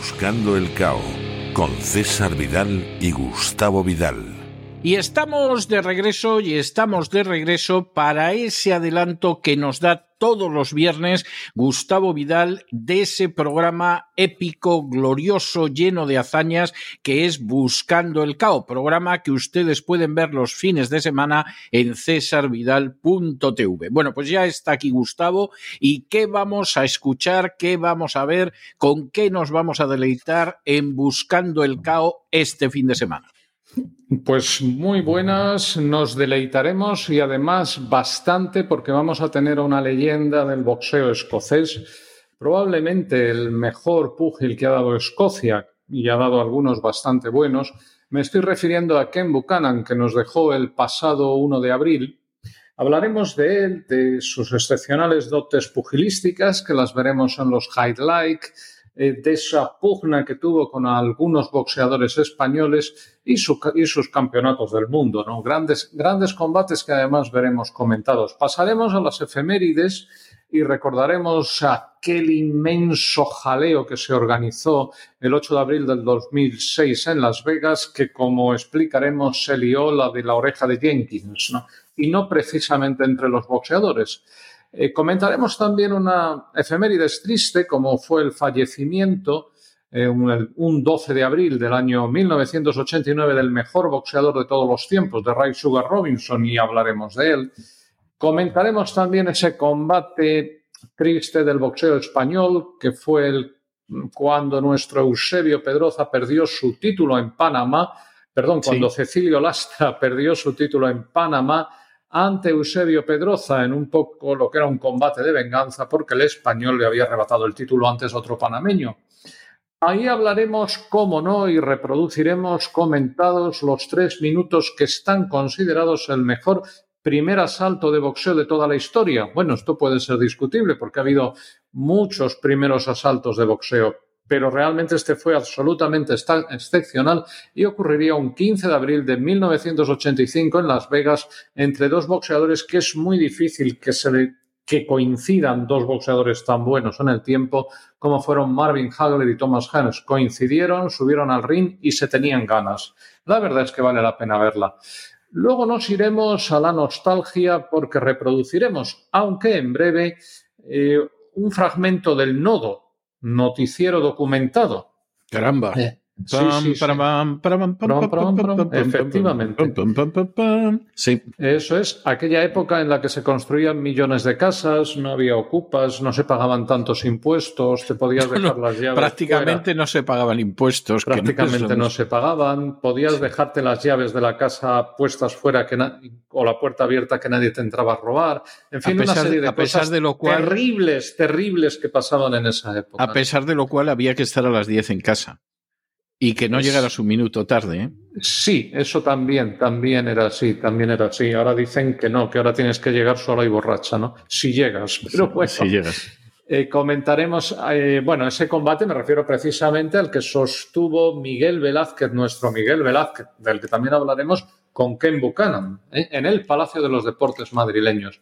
Buscando el Cao con César Vidal y Gustavo Vidal. Y estamos de regreso y estamos de regreso para ese adelanto que nos da todos los viernes Gustavo Vidal de ese programa épico, glorioso, lleno de hazañas que es Buscando el Cao, programa que ustedes pueden ver los fines de semana en cesarvidal.tv. Bueno, pues ya está aquí Gustavo y qué vamos a escuchar, qué vamos a ver, con qué nos vamos a deleitar en Buscando el Cao este fin de semana. Pues muy buenas, nos deleitaremos y además bastante porque vamos a tener una leyenda del boxeo escocés, probablemente el mejor púgil que ha dado Escocia y ha dado algunos bastante buenos. Me estoy refiriendo a Ken Buchanan, que nos dejó el pasado 1 de abril. Hablaremos de él, de sus excepcionales dotes pugilísticas, que las veremos en los highlights eh, de esa pugna que tuvo con algunos boxeadores españoles y, sus campeonatos del mundo, ¿no? Grandes, grandes combates que además veremos comentados. Pasaremos a las efemérides y recordaremos aquel inmenso jaleo que se organizó el 8 de abril del 2006 en Las Vegas, que como explicaremos se lió la de la oreja de Jenkins, ¿no? y no precisamente entre los boxeadores. Eh, comentaremos también una efemérides triste, como fue el fallecimiento eh, un, 12 de abril del año 1989 del mejor boxeador de todos los tiempos, de Ray Sugar Robinson, y hablaremos de él. Comentaremos también ese combate triste del boxeo español, que fue el, cuando nuestro Eusebio Pedroza perdió su título en Panamá, perdón, cuando Cecilio Lastra perdió su título en Panamá ante Eusebio Pedroza en un poco lo que era un combate de venganza porque el español le había arrebatado el título antes otro panameño. Ahí hablaremos, cómo no, y reproduciremos comentados los tres minutos que están considerados el mejor primer asalto de boxeo de toda la historia. Bueno, esto puede ser discutible porque ha habido muchos primeros asaltos de boxeo, pero realmente este fue absolutamente excepcional y ocurriría un 15 de abril de 1985 en Las Vegas entre dos boxeadores que es muy difícil que se que coincidan dos boxeadores tan buenos en el tiempo como fueron Marvin Hagler y Thomas Hearns. Coincidieron, subieron al ring y se tenían ganas. La verdad es que vale la pena verla. Luego nos iremos a la nostalgia porque reproduciremos, aunque en breve, eh, un fragmento del nodo noticiero documentado. Caramba. Efectivamente. Sí. Eso es aquella época en la que se construían millones de casas, no había ocupas, no se pagaban tantos impuestos, te podías dejar las llaves. Prácticamente no se pagaban impuestos. Prácticamente no, se pagaban. Podías dejarte las llaves de la casa puestas fuera que o la puerta abierta que nadie te entraba a robar. En fin, una serie de cosas de lo cual, terribles, terribles que pasaban en esa época. A pesar de lo cual había que estar a las 10 en casa. Y que no pues llegara su minuto tarde, ¿eh? Sí, eso también, también era así, también era así. Ahora dicen que no, que ahora tienes que llegar solo y borracha, ¿no? Si llegas, pero bueno. Si llegas. Eh, comentaremos, eh, bueno, ese combate me refiero precisamente al que sostuvo Miguel Velázquez, nuestro Miguel Velázquez, del que también hablaremos con Ken Buchanan, en el Palacio de los Deportes madrileños.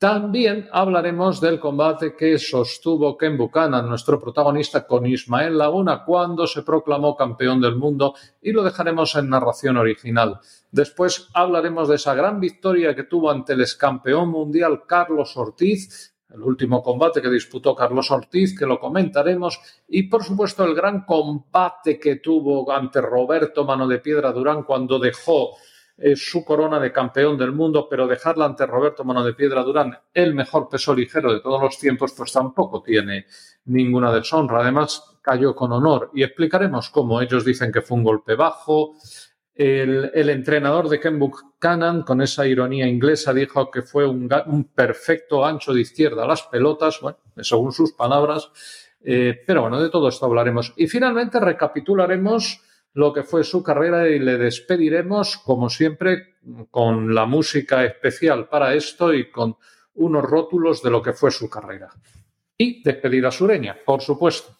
También hablaremos del combate que sostuvo Ken Buchanan, nuestro protagonista, con Ismael Laguna cuando se proclamó campeón del mundo y lo dejaremos en narración original. Después hablaremos de esa gran victoria que tuvo ante el excampeón mundial Carlos Ortiz, el último combate que disputó Carlos Ortiz, que lo comentaremos, y por supuesto el gran combate que tuvo ante Roberto Mano de Piedra Durán cuando dejó eh, su corona de campeón del mundo, pero dejarla ante Roberto Mano de Piedra Durán, el mejor peso ligero de todos los tiempos, pues tampoco tiene ninguna deshonra. Además, cayó con honor y explicaremos cómo ellos dicen que fue un golpe bajo. El, entrenador de Ken Buchanan, con esa ironía inglesa, dijo que fue un, perfecto ancho de izquierda a las pelotas, bueno, según sus palabras. Eh, pero bueno, de todo esto hablaremos. Y finalmente recapitularemos lo que fue su carrera y le despediremos, como siempre, con la música especial para esto y con unos rótulos de lo que fue su carrera. Y despedida sureña, por supuesto.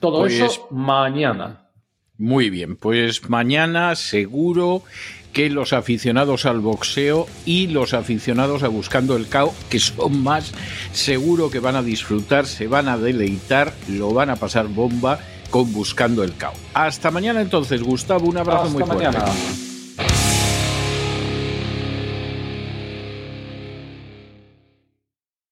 Todo pues eso mañana. Muy bien, pues mañana seguro que los aficionados al boxeo y los aficionados a Buscando el Cao, que son más, seguro que van a disfrutar, se van a deleitar, lo van a pasar bomba con Buscando el Cao. Hasta mañana entonces, Gustavo, un abrazo muy fuerte.